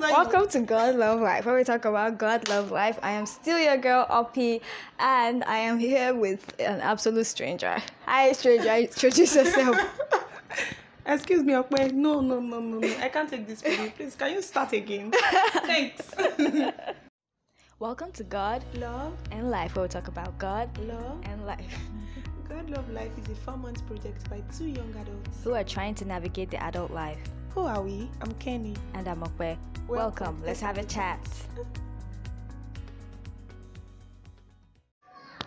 Welcome to God Love Life, where we talk about God Love Life. I am still your girl, Oppie, and I am here with an absolute stranger. Hi, stranger. Introduce yourself. Excuse me, Okwe. No, no, no, no, no. I can't take this for you. Please, can you start again? Thanks. Welcome to God Love, and Life, where we talk about God love. and life. God Love Life is a four-month project by two young adults. Who are trying to navigate the adult life. Who are we? I'm Kenny. And I'm Okwe. Welcome. Welcome. Let's have a chat.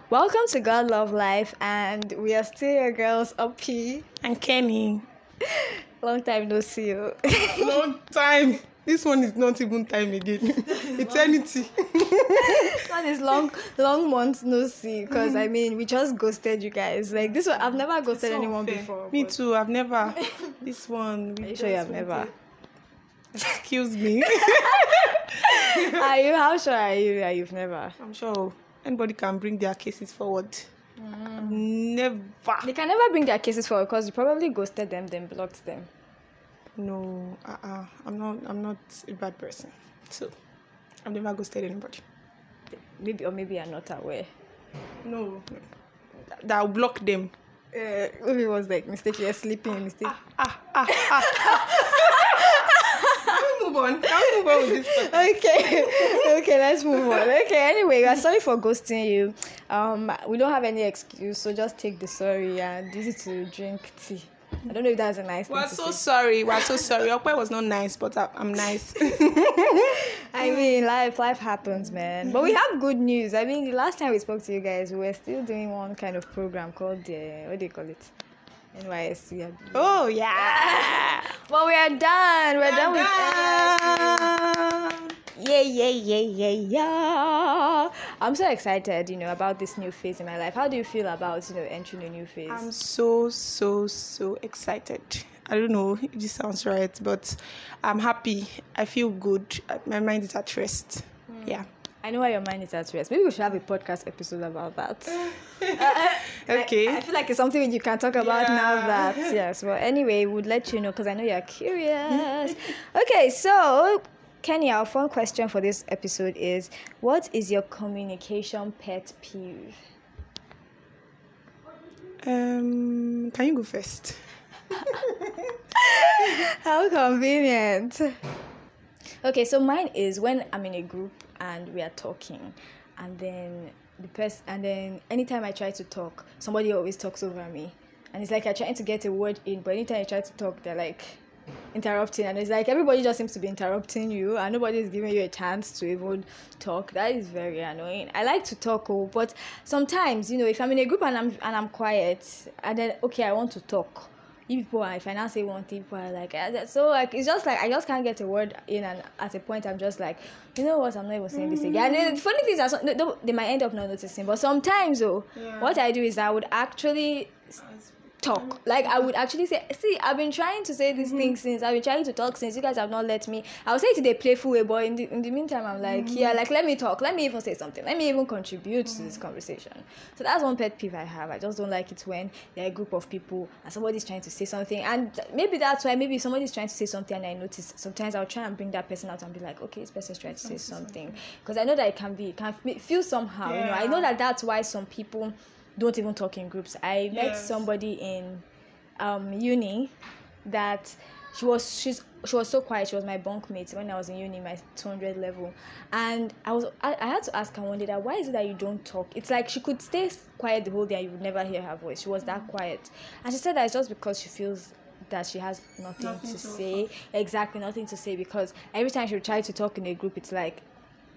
Welcome to God Love Life, and we are still your girls, Oppie. And Kenny. Long time no see you. Long time. This one is not even time again. Eternity. one is long, long months no see. Because I mean, we just ghosted you guys. Like this one, I've never ghosted So anyone unfair. before. Me but- too. I've never. This one. we Are you sure you have never? Excuse me. are you? How sure are you that you've never? I'm sure anybody can bring their cases forward. Mm. Never. They can never bring their cases forward because you probably ghosted them, then blocked them. No, uh-uh. I'm not. I'm not a bad person. So, I've never ghosted anybody. Maybe or maybe you're not aware. No, that I'll block them. Uh, maybe it was like mistake. You're sleeping. Mistake. Ah, ah, ah. Can we move on? Can we move on with this? okay okay let's move on okay anyway we are sorry for ghosting you um we don't have any excuse so just take the sorry and it to drink tea i don't know if that's a nice We're so sorry. We're so sorry. Okwe was not nice, but I'm nice. i mean life life happens man but we have good news i mean the last time we spoke to you guys we were still doing one kind of program called the what do you call it NYSC. Oh yeah. Well, we are done. We're, done with Done. Yeah, yeah, yeah, yeah, yeah. I'm so excited, you know, about this new phase in my life. How do you feel about, you know, entering a new phase? I'm so so so excited. I don't know if this sounds right, but I'm happy. I feel good. My mind is at rest. Hmm. Yeah. I know why your mind is at rest. Maybe we should have a podcast episode about that. Uh, uh, okay. I, I feel like it's something you can talk about now that, yes. Well, anyway, we'll let you know because I know you're curious. okay, so, Kenny, our fun question for this episode is What is your communication pet peeve? Um, can you go first? How convenient. Okay, so mine is when I'm in a group and we are talking, and then the person, and then anytime I try to talk, somebody always talks over me, and it's like I'm trying to get a word in, but anytime I try to talk, they're like interrupting, and it's like everybody just seems to be interrupting you, and nobody is giving you a chance to even talk. That is very annoying. I like to talk, oh, but sometimes you know if I'm in a group and I'm and I'm quiet, and then okay, I want to talk you people are if I now say one thing, people are like ah, that- so like it's just like I just can't get a word in and at a point I'm just like you know what I'm not even saying this again. And the funny thing is that some- they, they- they might end up not noticing, but sometimes though, Yeah. what I do is I would actually talk. Like I would actually say, see, I've been trying to say this thing since I've been trying to talk since you guys have not let me. I would say it in a playful way, but in the in the meantime, I'm like, yeah, like let me talk, let me even say something, let me even contribute to this conversation. So that's one pet peeve I have. I just don't like it when there are a group of people and somebody's trying to say something, and maybe that's why maybe somebody's trying to say something and I notice. Sometimes I'll try and bring that person out and be like, okay, this person's trying to say something, because I know that it can be, it can fe- feel somehow. You know, I know that that's why some people don't even talk in groups. I met somebody in um, uni that she was she's she was so quiet. She was my bunkmate when I was in uni, my 200 level, and I was I, I had to ask her one day that why is it that you don't talk? It's like she could stay quiet the whole day and you would never hear her voice. She was that quiet, and she said that it's just because she feels that she has nothing, Nothing to to say exactly nothing to say because every time she would try to talk in a group it's like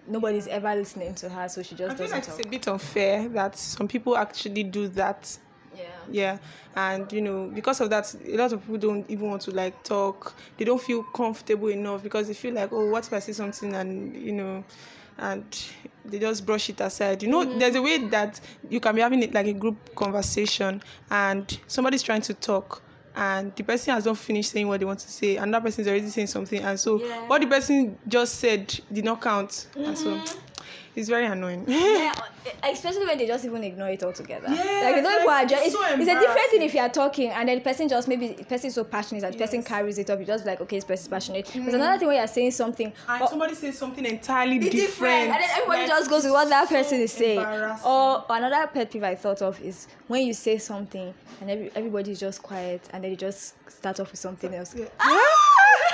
nobody's ever listening to her so she just I feel doesn't like talk it's a bit unfair that some people actually do that. yeah Yeah, and you know, because of that, a lot of people don't even want to like talk. They don't feel comfortable enough because they feel like, oh, what if I say something and you know, and they just brush it aside. You know, mm-hmm. there's a way that you can be having it like a group conversation and somebody's trying to talk and the person has not finished saying what they want to say another person is already saying something and so Yeah. what the person just said did not count and so mm-hmm. It's very annoying. yeah, especially when they just even ignore it altogether. Yeah, like don't even like, it's It's, so it's a different thing if you are talking and then the person just maybe the person is so passionate that the person carries it up. You just be like, okay, this person is passionate. There's mm-hmm. another thing where you're saying something. and but- somebody says something entirely it's different, and then everybody Like, just goes with what that so person is saying. Or another pet peeve I thought of is when you say something and every, everybody's just quiet and then you just start off with something else. Yeah. Ah!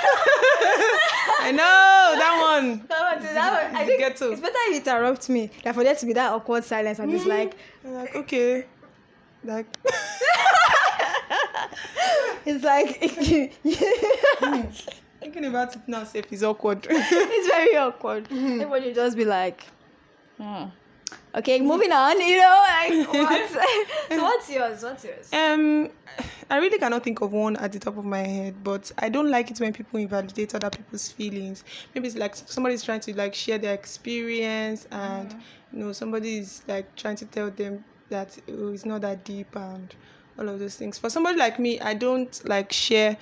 I know that one. That one, that one, I It's think ghetto. it's better if you interrupt me Like for there to be that awkward silence and it's like I'm like okay, like it's like thinking about it now, safe is awkward. it's very awkward. Everybody will just be like, hmm. okay, moving on. You know, like what? so what's yours? What's yours? Um, I really cannot think of one at the top of my head, but I don't like it when people invalidate other people's feelings. Maybe it's like somebody's trying to like share their experience, and mm. you know somebody is like trying to tell them that oh, it's not that deep and all of those things. For somebody like me, I don't like share.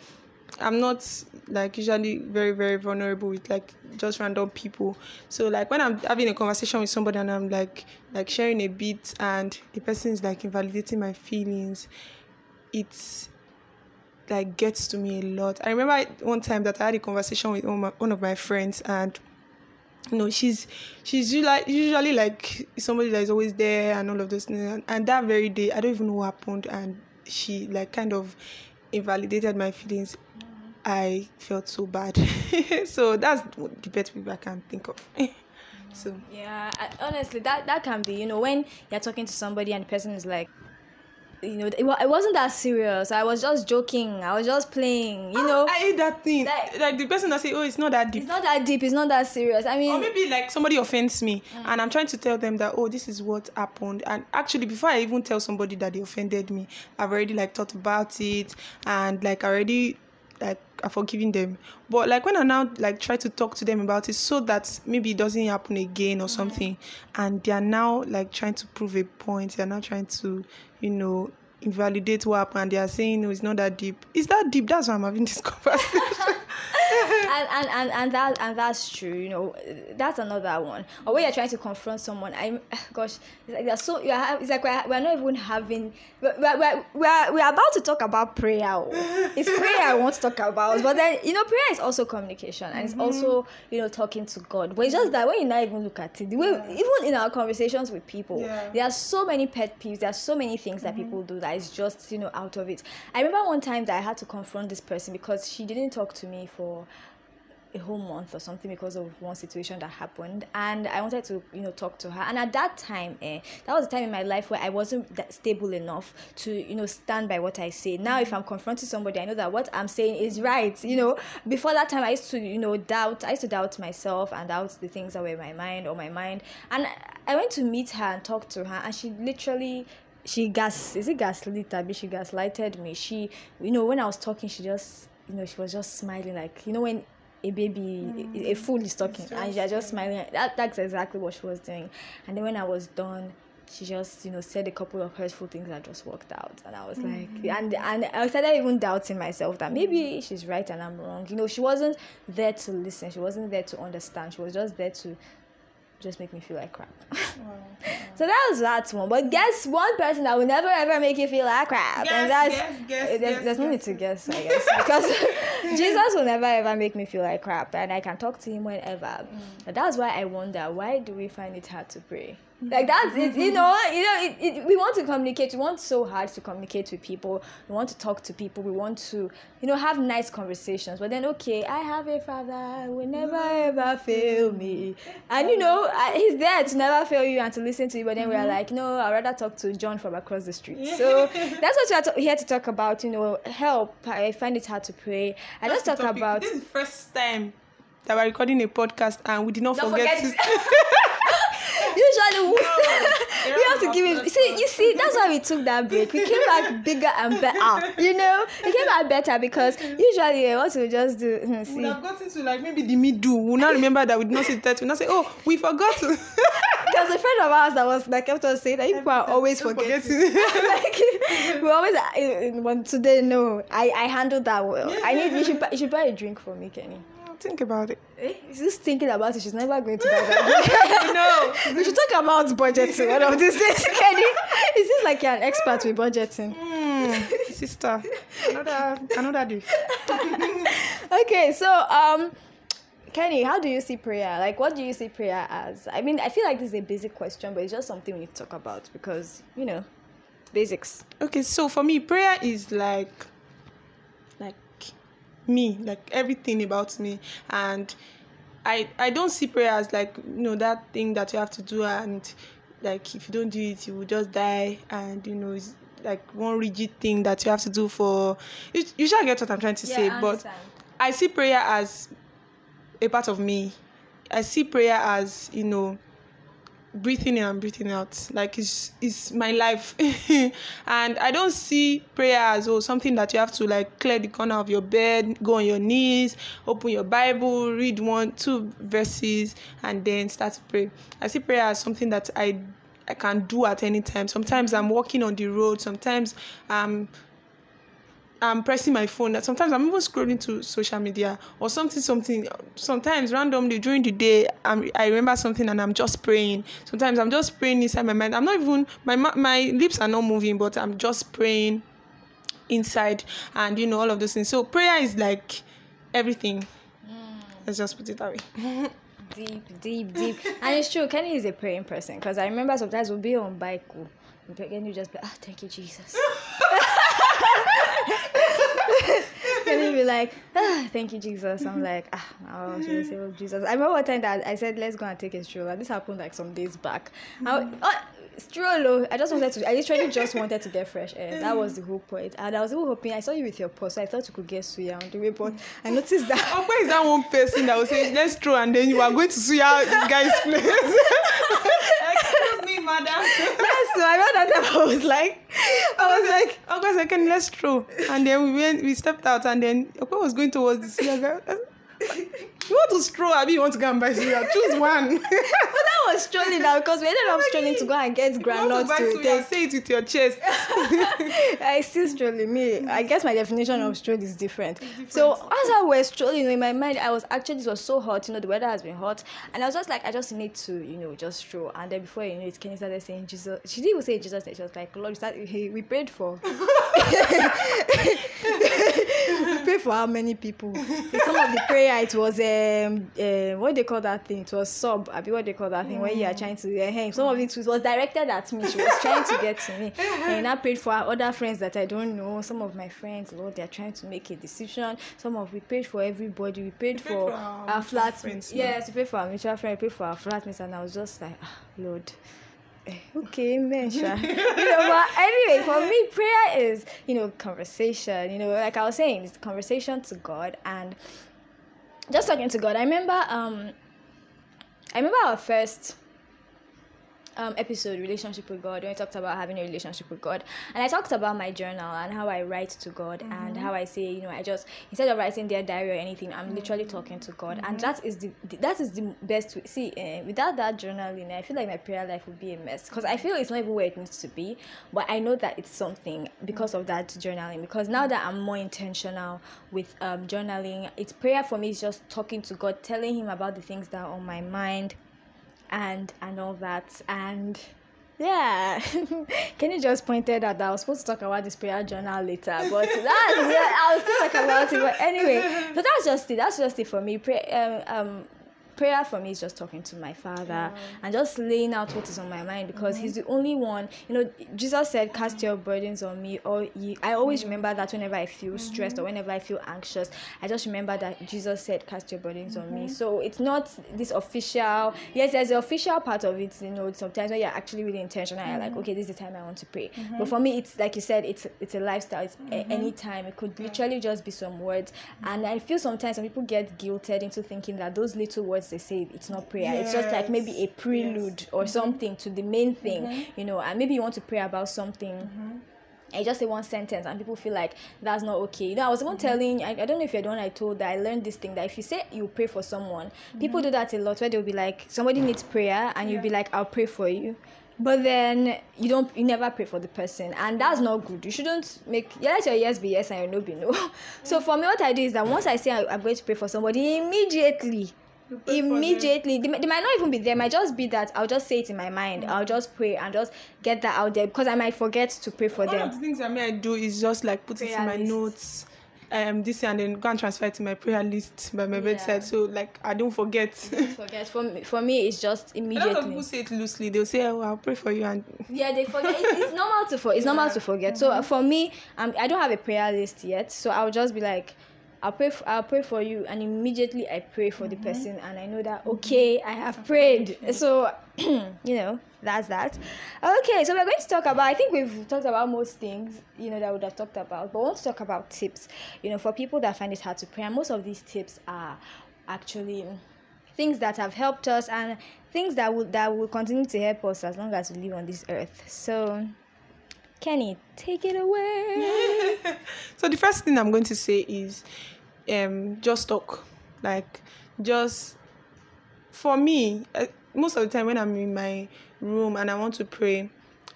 I'm not like usually very very vulnerable with like just random people. So like when I'm having a conversation with somebody and I'm like like sharing a bit and the person is like invalidating my feelings, it's like gets to me a lot. I remember one time that I had a conversation with one of my, friends and you know she's she's usually usually like somebody that is always there and all of those things and, and that very day I don't even know what happened and she like kind of invalidated my feelings. I felt so bad. so that's the best people I can think of. so Yeah, I, honestly, that that can be. You know, when you're talking to somebody and the person is like, you know, it, it wasn't that serious. I was just joking. I was just playing. You know, I hate that thing. Like- Like, the person that say, "Oh, it's not that deep." it's not that deep. It's not that serious. I mean, or maybe like somebody offends me mm. and i'm trying to tell them that oh this is what happened and actually before i even tell somebody that they offended me i've already like thought about it and like already like i've forgiven them but like when i now like try to talk to them about it so that maybe it doesn't happen again or mm. something and they are now like trying to prove a point they're now trying to you know invalidate what happened. They are saying no it's not that deep. It's that deep. That's why i'm having this conversation and, and, and, and that and that's true you know that's another one. Or when you're trying to confront someone i'm gosh it's like so you're, it's like we're, we're not even having we're, we're, we're, we're about to talk about prayer. It's prayer i want to talk about. But then you know prayer is also communication and it's mm-hmm. also you know talking to god. But it's just that when you not even look at it the way even in our conversations with people Yeah. there are so many pet peeves there are so many things that mm-hmm. people do that is just you know out of it. I remember one time that i had to confront this person because she didn't talk to me for a whole month or something because of one situation that happened. And i wanted to you know talk to her. And at that time eh, that was a time in my life where i wasn't that stable enough to you know stand by what i say. Now if i'm confronting somebody i know that what i'm saying is right you know. Before that time i used to you know doubt i used to doubt myself and doubt the things that were in my mind or my mind. And i went to meet her and talk to her and she literally she gas is it gaslit? She gaslighted me. She you know when i was talking she just you know she was just smiling like you know when a baby a, a fool is talking and you're just smiling that that's exactly what she was doing. And then when i was done she just you know said a couple of hurtful things that just worked out. And i was like mm-hmm. and and i started even doubting myself that maybe mm-hmm. she's right and i'm wrong. You know she wasn't there to listen. She wasn't there to understand. She was just there to just make me feel like crap. So that was that one but guess one person that will never ever make you feel like crap. Guess, and that's guess, guess, eh, there's, guess, there's no guess, need to guess i guess because jesus will never ever make me feel like crap and i can talk to him whenever. Mm. But that's why i wonder why do we find it hard to pray like that's it. You know you know it, it, we want to communicate. We want so hard to communicate with people. We want to talk to people. We want to you know have nice conversations. But then okay i have a father who will never ever fail me. And you know I- he's there to never fail you and to listen to you. But then we're mm-hmm. like no i'd rather talk to john from across the street. So that's what we're to- here to talk about you know help. I find it hard to pray. I just talk topic. about this is first time that we're recording a podcast and we did not Don't forget, forget to usually we, No, we have to give it see you see that's why we took that break. We came back bigger and better you know? We came back better because usually eh, what we just do hmm, we see. would have gotten to like maybe the middle. We'll not remember that we did not say that. We'll not say, oh, we forgot to. there was a friend of ours that was like kept on saying that people are always forgetting. like we always uh, uh, today no I I handled that well. I need you should you should buy a drink for me Kenny think about it. Eh? She's just thinking about it. She's never going to buy that. no. we should talk about budgeting one of these days, Kenny. It seems like you're an expert with budgeting. Mm, sister, another another day. okay, so um, Kenny, how do you see prayer? Like, what do you see prayer as? I mean, I feel like this is a basic question, but it's just something we need to talk about because you know, basics. Okay, so for me, prayer is like me, like everything about me, and I I don't see prayer as like you know that thing that you have to do and like if you don't do it you will just die and you know it's like one rigid thing that you have to do for you, you shall get what I'm trying to Yeah, say I but. I see prayer as a part of me. I see prayer as, you know, breathing in and breathing out. Like it's it's my life. and I don't see prayer as oh something that you have to like clear the corner of your bed, go on your knees, open your Bible, read one, two verses, and then start to pray. I see prayer as something that I I can do at any time. Sometimes I'm walking on the road, sometimes I'm I'm pressing my phone. That Sometimes I'm even scrolling to social media or something, something. Sometimes randomly during the day, I'm, I remember something and I'm just praying. Sometimes I'm just praying inside my mind. I'm not even my my lips are not moving, but I'm just praying inside, and you know all of those things. So prayer is like everything. Let's just put it that way. Deep, deep, deep. and it's true, Kenny is a praying person because I remember sometimes we'll be on bike. But Kenny just be, ah, thank you, Jesus. Kenny be like, ah, thank you, Jesus. I'm like, ah, oh, oh, Jesus. I remember one time that I said, let's go and take a stroll. And this happened like some days back. I, oh, stroll, oh, I just wanted to, I literally just wanted to get fresh air. That was the whole point. And I was even hoping, I saw you with your pose, so I thought you could get suya on the way, but I noticed that. Oh, where is that one person that was saying let's throw and then you are going to out guy's place? Excuse me, madam. yes, so I remember that time I was like, I was like, guys, second, let's throw. And then we went, we stepped out, and then Okwe was going towards the suya sea. You want to stroll, Abi? You want to go and buy suya? Choose one. but that was strolling now because we ended up strolling to go and get granules to to take. Say it with your chest. I still strolling. Me, I guess my definition of stroll is different. So as I was strolling in my mind, I was actually it was so hot. You know, the weather has been hot, and I was just like, I just need to, you know, just stroll. And then before you know it, Kenny started saying Jesus. She didn't even say Jesus. She was like, Lord, that hey, we prayed for. we prayed for how many people? Some of the prayer, it was um, um what they call that thing? It was sub. I mean, what they call that thing when you are trying to uh, hang. Some of it was directed at me. She was trying to get to me, and I prayed for other friends that I don't know. Some of my friends, Lord, they are trying to make a decision. Some of we prayed for everybody. We prayed prayed for, for our our mutual flat friends, no? Yes, we prayed for our mutual friend. We prayed for our flatmates, and I was just like, ah, Lord. Okay, amen, sure. you know, but anyway, for me, prayer is, you know, conversation. You know, like I was saying, it's conversation to God and just talking to God. I remember, um, I remember our first um, episode, relationship with God, when we talked about having a relationship with God, and I talked about my journal and how I write to God and how I say, you know, I just instead of writing their diary or anything, I'm literally talking to God, and that is the, the that is the best. way. See, uh, without that journaling, I feel like my prayer life would be a mess because I feel it's not even where it needs to be, but I know that it's something because of that journaling. Because now that I'm more intentional with um, journaling, it's prayer for me is just talking to God, telling Him about the things that are on my mind and and all that. And yeah. Kenny just pointed out that i was supposed to talk about this prayer journal later but that's yeah, i'll still talk about it but anyway. So that's just it. That's just it for me. Pray, um, um prayer for me is just talking to my father and just laying out what is on my mind because he's mm-hmm. the only one you know jesus said cast your burdens on me or ye. i always mm-hmm. remember that whenever i feel stressed or mm-hmm. whenever i feel anxious i just remember that jesus said cast your burdens on me. So it's not this official yes there's the official part of it you know sometimes when you're actually really intentional you're like okay this is the time i want to pray. But for me it's like you said it's it's a lifestyle it's a- any time it could literally just be some words. And i feel sometimes some people get guilted into thinking that those little words they say it's not prayer. It's just like maybe a Yes. prelude or something to the main mm-hmm. thing you know and maybe you want to pray about something. Mm-hmm. I just say one sentence and people feel like that's not okay. You know, I was even mm-hmm. telling, I, I don't know if you're the one I told that I learned this thing that if you say you pray for someone, people do that a lot where they'll be like, somebody needs prayer and you'll be like, I'll pray for you. but then you don't you never pray for the person and that's not good. You shouldn't make yeah let your yes be yes and your no be no. So for me what i do is that once i say I, am going to pray for somebody immediately immediately. They, they, might not even be there. Might just be that i'll just say it in my mind. Mm-hmm. i'll just pray and just get that out there because i might forget to pray for One them. of the things i i do is just like put prayer it in my list. notes um this and then go and transfer it to my prayer list by my yeah. bedside. So like i don't forget. Don't forget. For me for me it's just immediately a lot of people say it loosely. They'll say oh i'll pray for you and yeah they forget. It's, it's normal to for it's yeah. normal to forget. Mm-hmm. so for me um, i don't have a prayer list yet. So i'll just be like I'll pray. For, I'll pray for you, and immediately I pray for mm-hmm. the person, and I know that okay, I have prayed. So, you know, that's that. Okay, so we're going to talk about. I think we've talked about most things, you know, that would have talked about, but we want to talk about tips. You know, for people that find it hard to pray, and most of these tips are actually things that have helped us and things that will that will continue to help us as long as we live on this earth. So Kenny, take it away. so the first thing I'm going to say is um just talk. Like just for me, uh, most of the time when I'm in my room and I want to pray,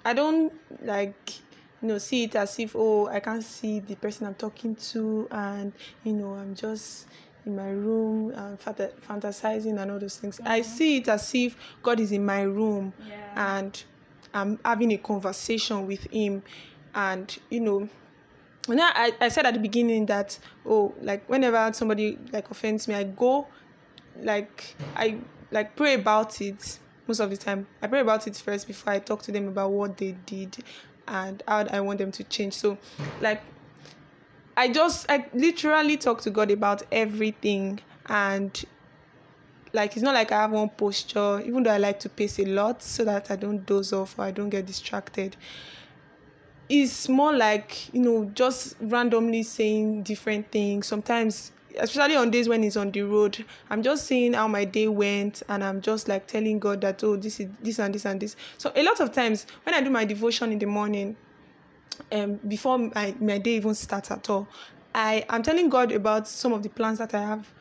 I don't like you know see it as if oh I can't see the person I'm talking to and you know I'm just in my room and fantasizing and all those things. Mm-hmm. I see it as if God is in my room yeah. and I'm having a conversation with him and you know and I, I said at the beginning that oh like whenever somebody like offends me I go like I like pray about it most of the time. I pray about it first before I talk to them about what they did and how I want them to change. So like I just I literally talk to God about everything and like it's not like I have one posture, even though I like to pace a lot so that I don't doze off or I don't get distracted. It's more like, you know, just randomly saying different things. Sometimes, especially on days when he's on the road, I'm just seeing how my day went and I'm just like telling God that, oh, this is this and this and this. So a lot of times when I do my devotion in the morning, um, before my, my day even starts at all, I am telling God about some of the plans that I have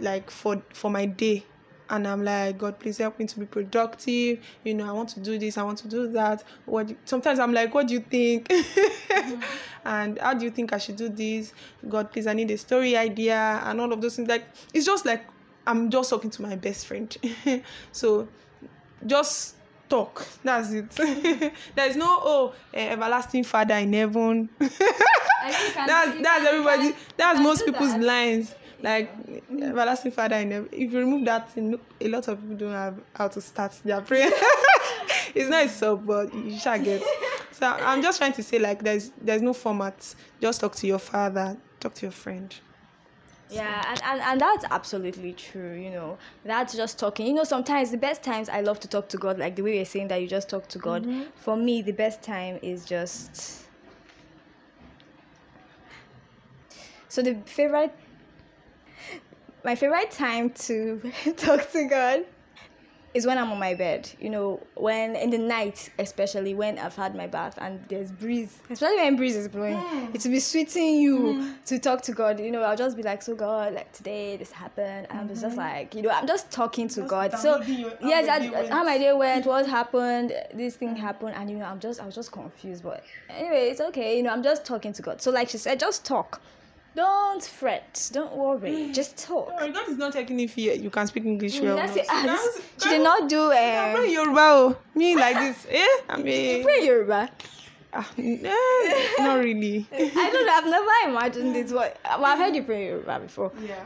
like for for my day. And i'm like god please help me to be productive. You know i want to do this i want to do that. What sometimes i'm like what do you think? Mm-hmm. and how do you think i should do this? God please i need a story idea and all of those things. Like it's just like i'm just talking to my best friend. So just talk. That's it. There's no oh eh, everlasting father in heaven. That's that's everybody that's most people's that. lines like everlasting father in if you remove that a lot of people don't have how to start their prayer. It's not so but you shall get. So i'm just trying to say like there's there's no format. Just talk to your father talk to your friend. Yeah and, and and that's absolutely true you know. That's just talking. You know sometimes the best times i love to talk to god like the way you're saying that you just talk to god. Mm-hmm. for me the best time is just so the favorite my favorite time to talk to God is when I'm on my bed. You know, when in the night, especially when I've had my bath and there's breeze, especially when breeze is blowing, mm. it will be sweeting you mm. to talk to God. You know, I'll just be like, so God, like today this happened. And mm-hmm. I'm just like, you know, I'm just talking to just God. So yes, I, how my day went, what happened, this thing happened, and you know, I'm just I was just confused. But anyway, it's okay. You know, I'm just talking to God. So like she said, just talk don't fret. Don't worry. Just talk. No, God is not taking if you, you can speak English well. That's it. Ah, she did not do. Um, I Yoruba. Oh. Me like this. Eh? I mean. You pray Yoruba. Uh, not really. I don't know. I've never imagined this. What well, I've heard you pray Yoruba before. Yeah.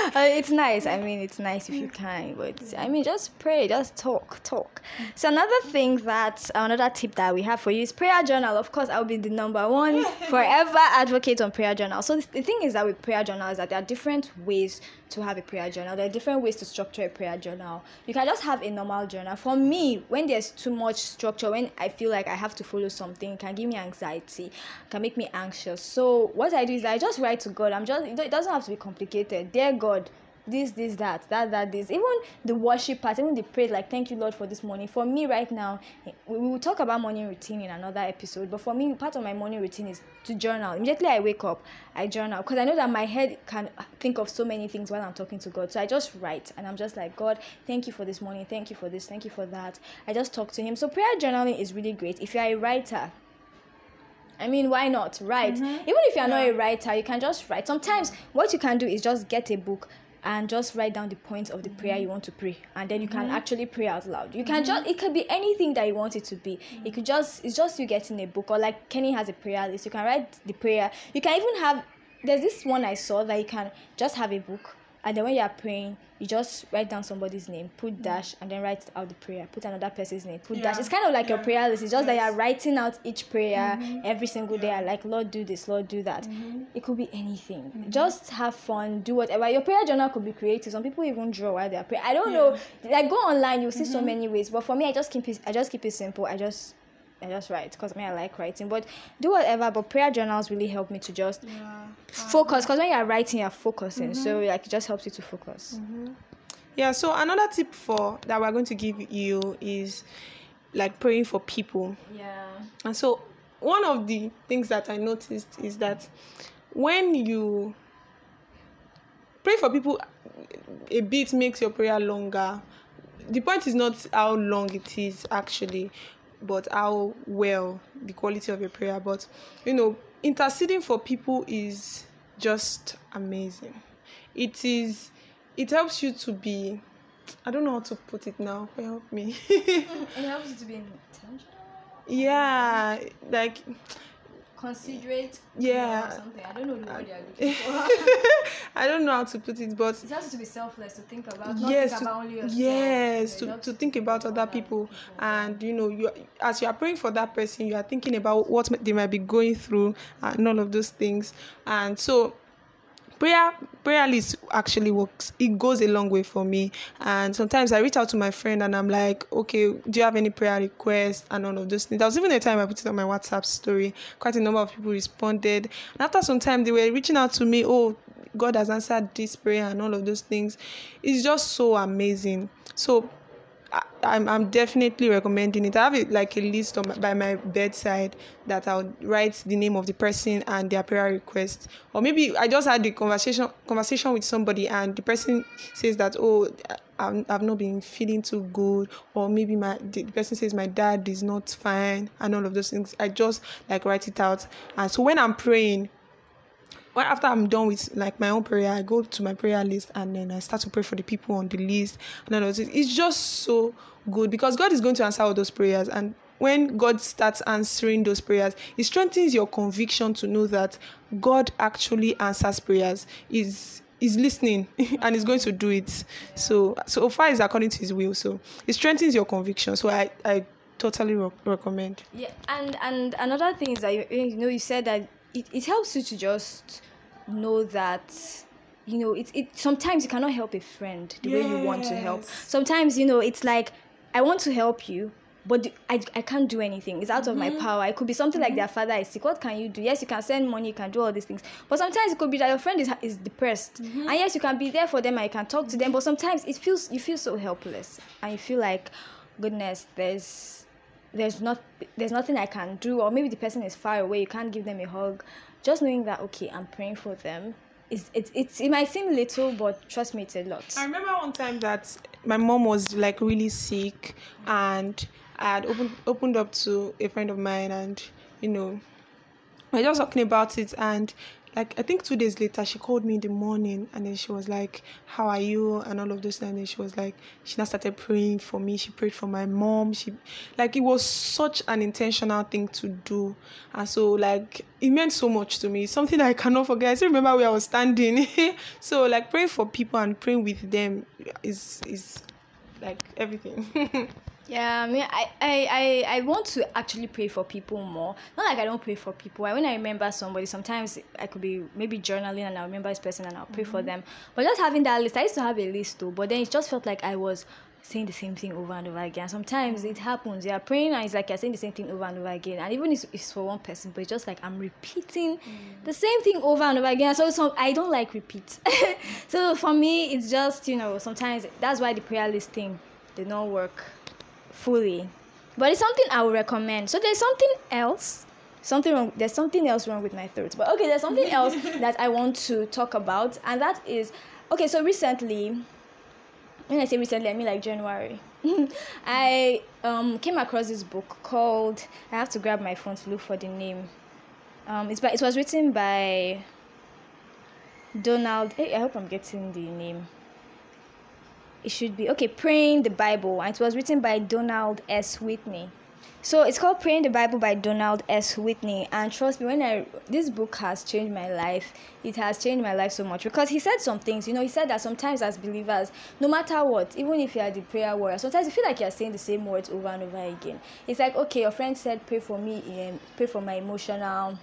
uh, it's nice. I mean, it's nice if you can, but I mean, just pray, just talk, talk. So another thing that another tip that we have for you is prayer journal. Of course, I'll be the number one forever advocate on prayer journal. So the thing is that with prayer journal is that there are different ways to have a prayer journal. There are different ways to structure a prayer journal. You can just have a normal journal. For me, when there's too much structure, when I feel like I have to follow something, can give me anxiety, can make me anxious. So what I do is I just write to God. I'm just it doesn't have to be complicated. Dear God, this, this, that, that, that, this. Even the worship part, even the praise, like thank you Lord for this morning. For me right now, we will talk about morning routine in another episode. But for me, part of my morning routine is to journal. Immediately I wake up, I journal because I know that my head can think of so many things while I'm talking to God. So I just write and I'm just like, God, thank you for this morning, thank you for this, thank you for that. I just talk to Him. So prayer journaling is really great. If you're a writer, I mean, why not? Write. Mm-hmm. Even if you're yeah. not a writer, you can just write. Sometimes what you can do is just get a book and just write down the points of the prayer you want to pray. And then you can mm-hmm. actually pray out loud. You can mm-hmm. just it could be anything that you want it to be. Mm-hmm. it could just it's just you getting a book or like kenny has a prayer list. You can write the prayer. You can even have there's this one i saw that you can just have a book and then when you are praying you just write down somebody's name put dash and then write out the prayer put another person's name put yeah. dash it's kind of like yeah. your prayer list it's just yes. that you're writing out each prayer mm-hmm. every single yeah. day like lord do this lord do that mm-hmm. it could be anything mm-hmm. just have fun do whatever your prayer journal could be creative some people even draw while they're praying i don't know like go online you'll see so mm-hmm. many ways but for me i just keep it i just keep it simple i just I just write because I mean I like writing, but do whatever. But prayer journals really help me to just yeah. focus because when you're writing, you're focusing. Mm-hmm. So like it just helps you to focus. Mm-hmm. Yeah. So another tip for that we're going to give you is like praying for people. Yeah. And so one of the things that I noticed is that when you pray for people, a bit makes your prayer longer. The point is not how long it is actually, but how well the quality of your prayer. But you know, interceding for people is just amazing. It is it helps you to be I don't know how to put it now. Help me. it helps you to be intentional. Yeah, like considerate yeah. something. I don't know the word you're looking for. I don't know how to put it but it has to be selfless to think about yes think to, about yourself. yes to, to think about other people, people. And you know you as you are praying for that person you are thinking about what they might be going through and all of those things. And so prayer prayer list actually works. It goes a long way for me. And sometimes i reach out to my friend and i'm like okay do you have any prayer requests? And all of those things. There was even a time i put it on my whatsapp story. Quite a number of people responded. And after some time they were reaching out to me oh god has answered this prayer and all of those things. It's just so amazing. So I'm, I'm definitely recommending it. I have like a list on my, by my bedside that I'll write the name of the person and their prayer request. Or maybe I just had the conversation conversation with somebody and the person says that oh I've, I've not been feeling too good or maybe my the person says my dad is not fine and all of those things. I just like write it out. And so when I'm praying, well, after I'm done with like my own prayer, I go to my prayer list and then I start to pray for the people on the list. And then it's just so good because God is going to answer all those prayers. And when God starts answering those prayers, it strengthens your conviction to know that God actually answers prayers. Is is listening and is going to do it. So so far is according to His will. So it strengthens your conviction. So I I totally re- recommend. Yeah, and and another thing is that you, you know you said that it, it helps you to just know that you know it, it sometimes you cannot help a friend the yes. way you want to help sometimes you know it's like i want to help you but I, I can't do anything. It's out mm-hmm. of my mm-hmm. power. It could be something mm-hmm. like their father is sick. What can you do? Yes, you can send money, you can do all these things. But sometimes it could be that your friend is, is depressed. Mm-hmm. And yes, you can be there for them and you can talk to them. But sometimes it feels you feel so helpless. And you feel like, goodness, there's there's not there's nothing I can do. Or maybe the person is far away, you can't give them a hug just knowing that okay i'm praying for them it's, it's, it's, it might seem little but trust me it's a lot i remember one time that my mom was like really sick and i had opened opened up to a friend of mine and you know we are just talking about it and like I think two days later she called me in the morning and then she was like, How are you? and all of those and then she was like she now started praying for me. She prayed for my mom. She like it was such an intentional thing to do. And so like it meant so much to me. Something I cannot forget. I still remember where I was standing. so like praying for people and praying with them is is like everything. Yeah, I mean, I, I, I, I want to actually pray for people more. Not like I don't pray for people. When I remember somebody, sometimes I could be maybe journaling and I remember this person and I'll pray mm-hmm. for them. But just having that list, I used to have a list too, but then it just felt like I was saying the same thing over and over again. Sometimes it happens. You are praying and it's like you're saying the same thing over and over again. And even if it's for one person, but it's just like I'm repeating mm. the same thing over and over again. So, so I don't like repeat. so for me, it's just, you know, sometimes that's why the prayer list thing did not work fully. But it's something I would recommend. So there's something else. Something wrong. There's something else wrong with my throat. But okay, there's something else that I want to talk about, and that is okay. So recently, when I say recently, I mean like January. I um, came across this book called. I have to grab my phone to look for the name. Um, it's by, it was written by Donald. Hey, I hope I'm getting the name. It should be okay. Praying the Bible, it was written by Donald S. Whitney. So it's called Praying the Bible by Donald S. Whitney. And trust me, when I this book has changed my life, it has changed my life so much because he said some things. You know, he said that sometimes as believers, no matter what, even if you are the prayer warrior, sometimes you feel like you're saying the same words over and over again. It's like, okay, your friend said, pray for me, um, pray for my emotional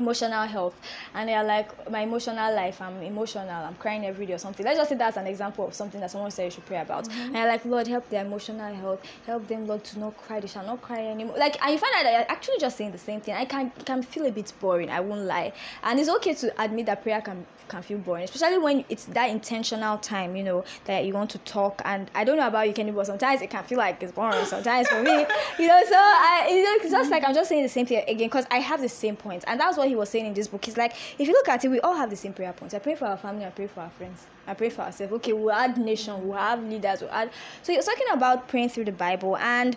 emotional health. And they're like my emotional life i'm emotional i'm crying every day or something. Let's just say that's an example of something that someone said you should pray about. Mm-hmm. and you're like lord help their emotional health. Help them lord to not cry. They shall not cry anymore. Like and you find out that you're actually just saying the same thing. I can can feel a bit boring i won't lie. And it's okay to admit that prayer can can feel boring especially when it's that intentional time you know that you want to talk. And i don't know about you kenny but sometimes it can feel like it's boring sometimes for me. You know so i it's just like i'm just saying the same thing again because i have the same point. And that's what he was saying in this book. He's like, if you look at it, we all have the same prayer points. I pray for our family, I pray for our friends, I pray for ourselves. Okay, we'll add nation, we'll have leaders, we'll add. So he's talking about praying through the Bible and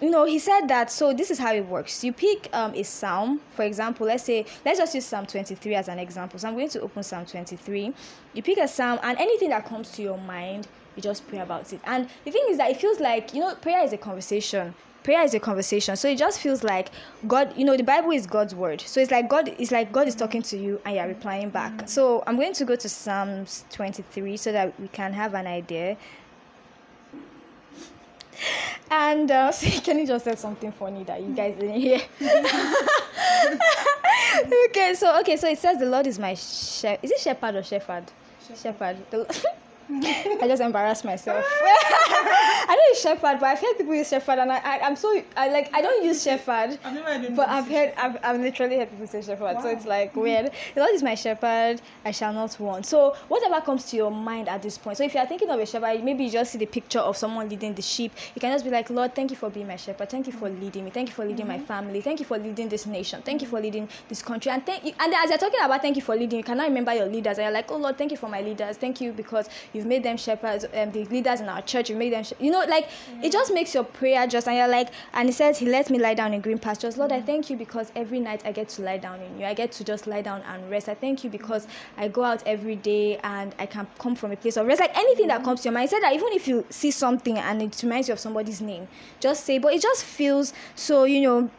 you know he said that so this is how it works you pick um, a psalm for example let's say let's just use psalm 23 as an example so i'm going to open psalm 23 you pick a psalm and anything that comes to your mind you just pray about it and the thing is that it feels like you know prayer is a conversation prayer is a conversation so it just feels like god you know the bible is god's word so it's like god it's like god is talking to you and you're replying back so i'm going to go to psalms 23 so that we can have an idea and uh, so Kenny just said something funny that you guys didn't hear. okay, so okay, so it says the Lord is my shepherd. Is it shepherd or shepherd? Shepherd. shepherd. I just embarrassed myself. I know it's Shepherd, but I've heard people use Shepherd, and I, I am so I like I don't use Shepherd, I've but I've heard I've, I've literally heard people say Shepherd, wow. so it's like weird. The Lord is my Shepherd; I shall not want. So whatever comes to your mind at this point. So if you are thinking of a shepherd, maybe you just see the picture of someone leading the sheep. You can just be like, Lord, thank you for being my shepherd. Thank you for leading me. Thank you for leading mm-hmm. my family. Thank you for leading this nation. Thank you for leading this country. And thank you. And as you're talking about thank you for leading, you cannot remember your leaders. And you're like, oh Lord, thank you for my leaders. Thank you because you've made them shepherds, um, the leaders in our church. You made them, you know, like mm-hmm. it just makes your prayer just. And you're like, and He says He lets me lie down in green pastures. Lord, mm-hmm. I thank you because every night I get to lie down in you. I get to just lie down and rest. I thank you because I go out every day and I can come from a place of rest. Like anything that comes to your mind. Said that even if you see something and it reminds you of somebody's name, just say. But it just feels so, you know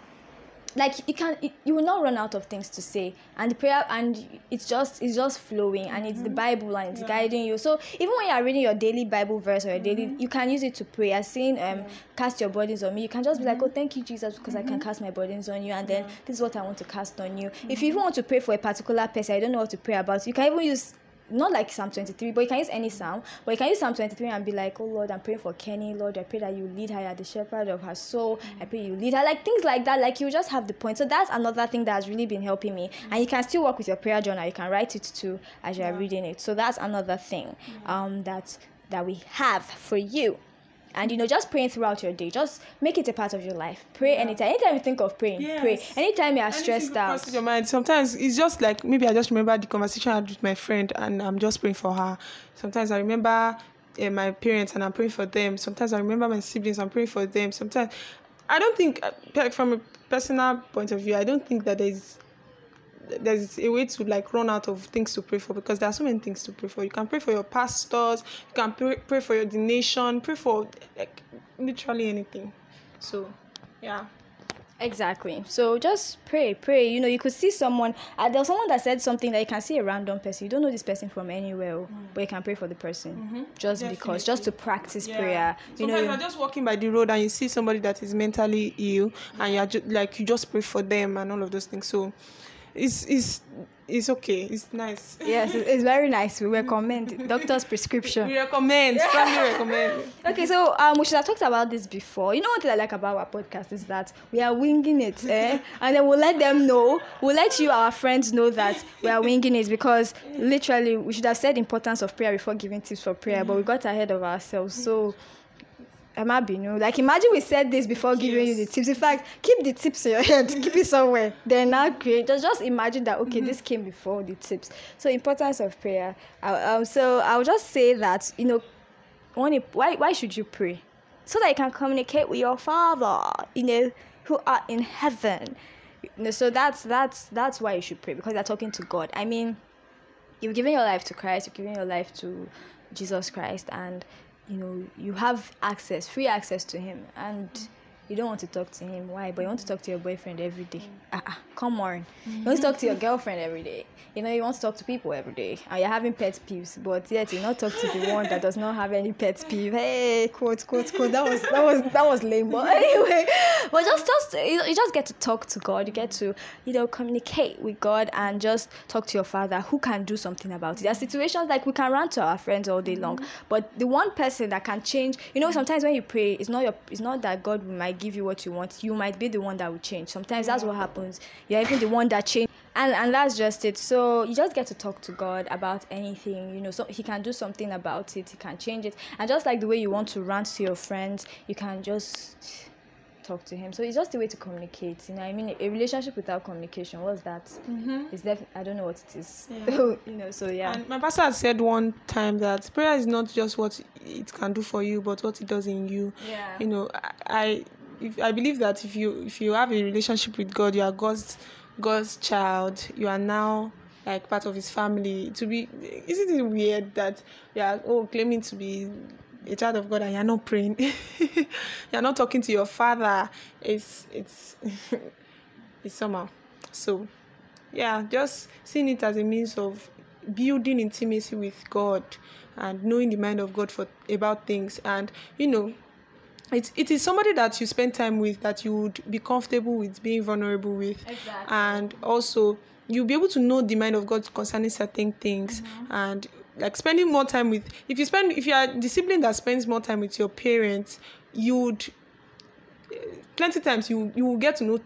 like you can you will not run out of things to say and the prayer and it's just it's just flowing and it's mm-hmm. the bible and it's yeah. guiding you so even when you are reading your daily bible verse or your daily mm-hmm. you can use it to pray as saying um yeah. cast your burdens on me you can just be like oh mm-hmm. thank you jesus because i can mm-hmm. cast my burdens on you and then this is what i want to cast on you if you even want to pray for a particular person i don't know what to pray about you can even use not like Psalm 23, but you can use any psalm. But you can use Psalm 23 and be like, Oh Lord, I'm praying for Kenny. Lord, I pray that you lead her at the shepherd of her soul. I pray you lead her. Like things like that. Like you just have the point. So that's another thing that has really been helping me. Mm-hmm. And you can still work with your prayer journal. You can write it too as you're yeah. reading it. So that's another thing um, that that we have for you and you know just praying throughout your day. Just make it a part of your life. Pray yeah. anytime. Anytime you think of praying yes. pray anytime you are stressed out. your mind. Sometimes it's just like maybe i just remember the conversation i had with my friend and i'm just praying for her. Sometimes i remember uh, my parents and i'm praying for them. Sometimes i remember my siblings i'm praying for them. Sometimes i don't think uh, from a personal point of view i don't think that there's there's a way to like run out of things to pray for because there are so many things to pray for. You can pray for your pastors, you can pray, pray for your the nation, pray for like literally anything. So, yeah. Exactly. So just pray, pray. You know, you could see someone. Uh, there was someone that said something that you can see a random person. You don't know this person from anywhere, mm. but you can pray for the person mm-hmm. just Definitely. because, just to practice yeah. prayer. You Sometimes know, you're just walking by the road and you see somebody that is mentally ill, and you're just like you just pray for them and all of those things. So it's it's it's okay. It's nice. Yes, it's, very nice. We recommend doctor's prescription. We recommend. Strongly recommend. Okay, so um, we should have talked about this before. You know what I like about our podcast is that we are winging it, eh? and then we'll let them know. We'll let you, our friends, know that we are winging it because literally we should have said importance of prayer before giving tips for prayer, but we got ahead of ourselves. So Emma Binu. Like imagine we said this before giving you the tips. In fact, keep the tips in your head, keep it somewhere. Then now create. Just just imagine that okay, this came before the tips. So importance of prayer. Um, so I'll just say that you know, why why should you pray? So that you can communicate with your Father. You know, who are in heaven. You know, so that's that's that's why you should pray because you're talking to God. I mean, you've given your life to Christ. You've given your life to Jesus Christ, and you know you have access free access to him. And you don't want to talk to him. Why? But you want to mm. talk to your boyfriend every day. Mm. Ah, ah come on. You want to mm. talk to your girlfriend every day. You know you want to talk to people every day. And you're having pet peeves but yet you not talk to the one that does not have any pet peeve. Hey quote quote quote. That was that was that was lame but anyway. But just just you, you just get to talk to god. You get to you know communicate with god and just talk to your father who can do something about it. There are situations like we can run to our friends all day long but the one person that can change you know sometimes when you pray it's not your it's not that god might give you what you want you might be the one that will change. Sometimes that's what happens. You're even the one that change and and that's just it. So you just get to talk to god about anything you know so he can do something about it he can change it. And just like the way you want to rant to your friends you can just talk to him. So it's just a way to communicate you know i mean? A relationship without communication what's that? Mm-hmm. it's def- i don't know what it is. Yeah. you know so yeah. And my pastor had said one time that prayer is not just what it can do for you, but what it does in you. yeah. You know, I I, if, I believe that if you if you have a relationship with God, you are God's God's child. You are now like part of His family. To be, isn't it weird that you are oh claiming to be a child of God and you're not praying, you're not talking to your father. It's it's it's somehow so yeah just seeing it as a means of building intimacy with god and knowing the mind of god for about things and you know it, it is somebody that you spend time with that you would be comfortable with being vulnerable with Exactly. and also you'll be able to know the mind of god concerning certain things Mm-hmm. and like spending more time with if you spend if you are the sibling that spends more time with your parents you would plenty times you you will get to know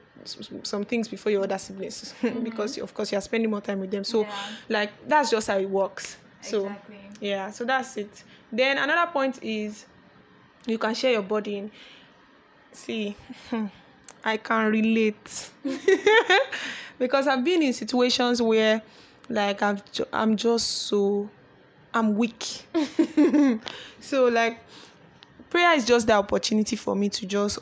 some things before your other siblings because of course you are spending more time with them so Yeah. like that's just how it works so Exactly. yeah so that's it then another point is you can share your burden see i can relate. Because i've been in situations where like ju- i'm just so i'm weak. So like prayer is just the opportunity for me to just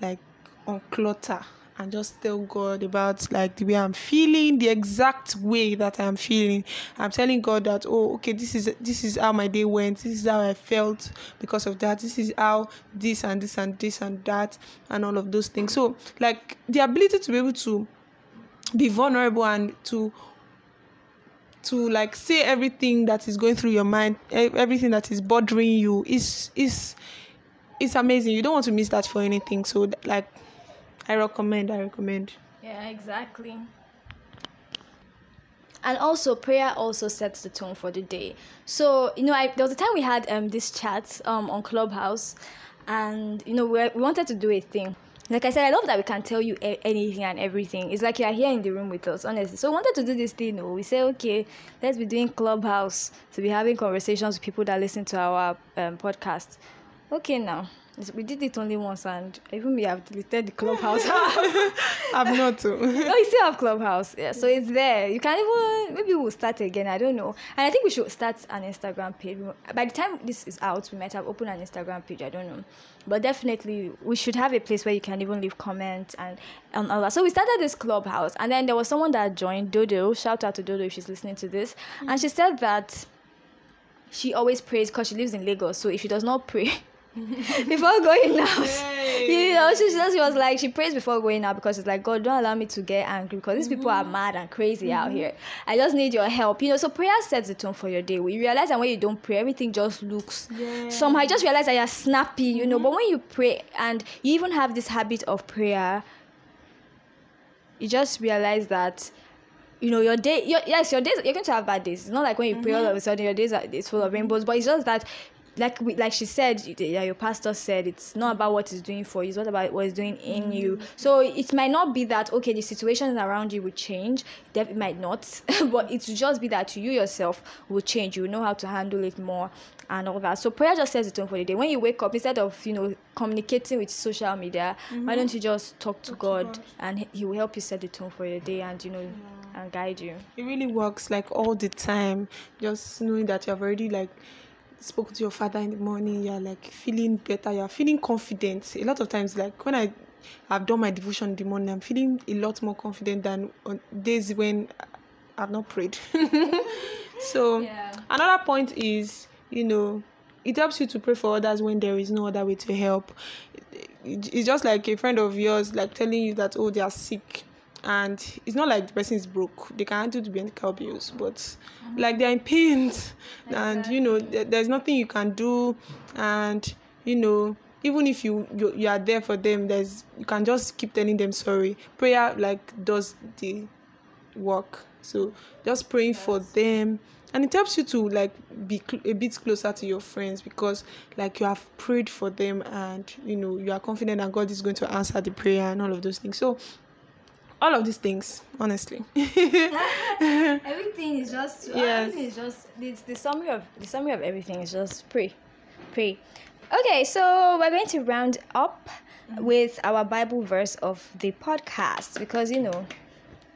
like unclutter and just tell God about like the way I'm feeling, the exact way that I'm feeling. I'm telling God that oh okay this is this is how my day went, this is how I felt because of that, this is how this and this and this and that and all of those things. So like the ability to be able to be vulnerable and to to like say everything that is going through your mind everything that is bothering you is is it's amazing you don't want to miss that for anything so like i recommend i recommend Yeah, exactly. And also, prayer also sets the tone for the day. So, you know, I, there was a time we had um this chat um on Clubhouse, and you know, we we wanted to do a thing. Like I said, I love that we can tell you a- anything and everything. It's like you are here in the room with us, honestly. So, we wanted to do this thing. Oh, we say, okay, let's be doing Clubhouse to be having conversations with people that listen to our um, podcast. Okay, now we did it only once, and even we have deleted the Clubhouse. i've not to oh, you still have Clubhouse. Yeah, so it's there. You can even maybe we'll start again. I don't know. And I think we should start an Instagram page. By the time this is out, we might have opened an Instagram page. I don't know, but definitely we should have a place where you can even leave comments and and all that. So we started this Clubhouse, and then there was someone that joined Dodo. Shout out to Dodo if she's listening to this, and she said that she always prays because she lives in Lagos. So if she does not pray. before going out, you know, she, she was like, she prays before going out because it's like, God, don't allow me to get angry because these people are mm-hmm. mad and crazy out mm-hmm. here. I just need your help, you know. So prayer sets the tone for your day. We realize that when you don't pray, everything just looks Yeah. somehow. You just realize that you're snappy, you know. But mm-hmm. when you pray and you even have this habit of prayer, you just realize that you know your day your, yes your days you're going to have bad days it's not like when you pray all of a sudden your days are it's full of rainbows but it's just that like we, like she said yeah, your pastor said it's not about what he's doing for you it's not about what he's doing in mm. you. So it might not be that okay the situations around you will change it might not but it will just be that you yourself will change you will know how to handle it more and all that. So prayer just sets the tone for the day. When you wake up instead of you know communicating with social media mm-hmm. why don't you just talk to god God. and he will help you set the tone for your day and you know and guide you. It really works like all the time just knowing that you have already like spoken to your father in the morning you're like feeling better you're feeling confident. A lot of times like when i have done my devotion in the morning i'm feeling a lot more confident than on days when i've not prayed. So Yeah. another point is you know it helps you to pray for others when there is no other way to help. It's just like a friend of yours like telling you that oh they are sick and it's not like the person is broke. They can handle the medical bills but like they're in pain. And you know there, there's nothing you can do. And you know even if you, you you are there for them there's you can just keep telling them sorry. Prayer like does the work. So just praying for them. And it helps you to like be cl- a bit closer to your friends because like you have prayed for them and you know you are confident that god is going to answer the prayer and all of those things. So all of these things honestly. Everything is just Yes. everything is just it's the summary of the summary of everything is just pray pray okay so we're going to round up mm-hmm. with our bible verse of the podcast because you know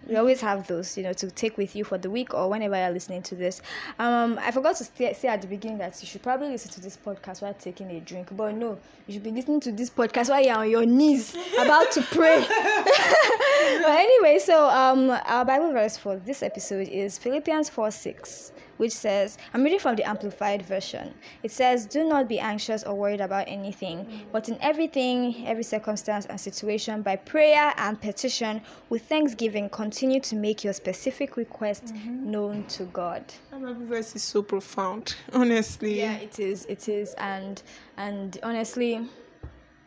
we always have those you know to take with you for the week or whenever you're listening to this. Um i forgot to say, say at the beginning that you should probably listen to this podcast while taking a drink but no you should be listening to this podcast while you're on your knees about to pray. But anyway, so um, our Bible verse for this episode is Philippians 4 6, which says, I'm reading from the Amplified Version. It says, Do not be anxious or worried about anything, but in everything, every circumstance and situation, by prayer and petition, with thanksgiving, continue to make your specific request mm-hmm. known to God. that bible verse is so profound honestly Yeah, it is. It is, and and honestly,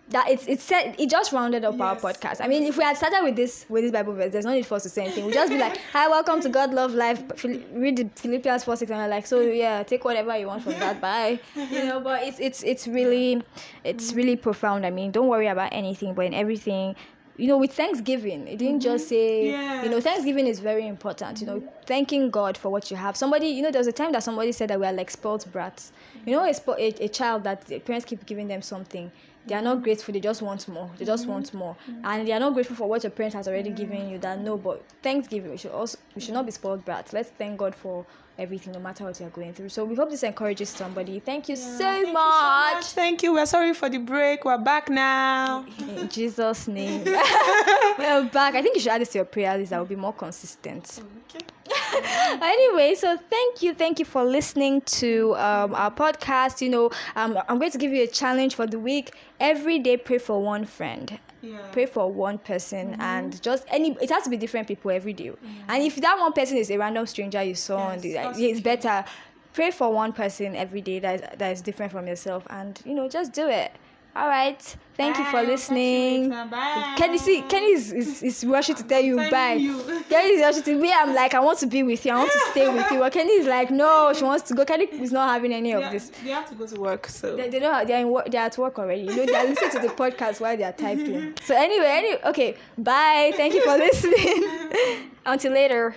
that it's it said it just rounded up our podcast. I mean, if we had started with this with this Bible verse, there's no need for us to say anything. We'll just be like, "Hi, welcome to God Love Life." Read the Philippians four six, and we're like, "So yeah, take whatever you want from that." Bye. You know, but it's it's it's really it's really profound. I mean, don't worry about anything, but in everything. You know, with Thanksgiving, it didn't just mm-hmm. say, you know, Thanksgiving is very important. You know, thanking God for what you have. Somebody, you know, there was a time that somebody said that we are like spoiled brats. You know, a, a, a child that the parents keep giving them something. They are not grateful. They just want more. They just want mm-hmm. more, mm-hmm. and they are not grateful for what your parents has already given you. That no, but mm-hmm. Thanksgiving we should also we should not be spoiled brats. Let's thank God for everything, no matter what you're going through. So we hope this encourages somebody. Thank you, so, Thank you much. Thank you. We're sorry for the break. We're back now. In Jesus' name. We're back. I think you should add this to your prayer list. That will be more consistent. Okay. anyway, so thank you, thank you for listening to um, our podcast. You know, um, I'm going to give you a challenge for the week. Every day, pray for one friend. Yeah. Pray for one person and just any. It has to be different people every day. And if that one person is a random stranger you saw on Yes, the, that's it's better. Pray for one person every day that is, that is different from yourself, and you know, just do it. All right. Thank you for listening. Bye. Kenny, see, Kenny is, is, is rushing to tell you bye. you. Kenny is rushing to me. I'm like, I want to be with you. I want to stay with you. But Kenny is like, no, she wants to go. Kenny is not having any of Yeah, this. They have to go to work, so. They, they don't. They're in work. They're at work already. You know, they're listening to the podcast while they're typing. So anyway, anyway, okay. Bye. Thank you for listening. Until later.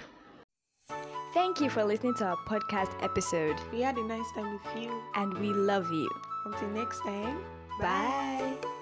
Thank you for listening to our podcast episode, we had a nice time with you. and we love you. Until next time. Bye.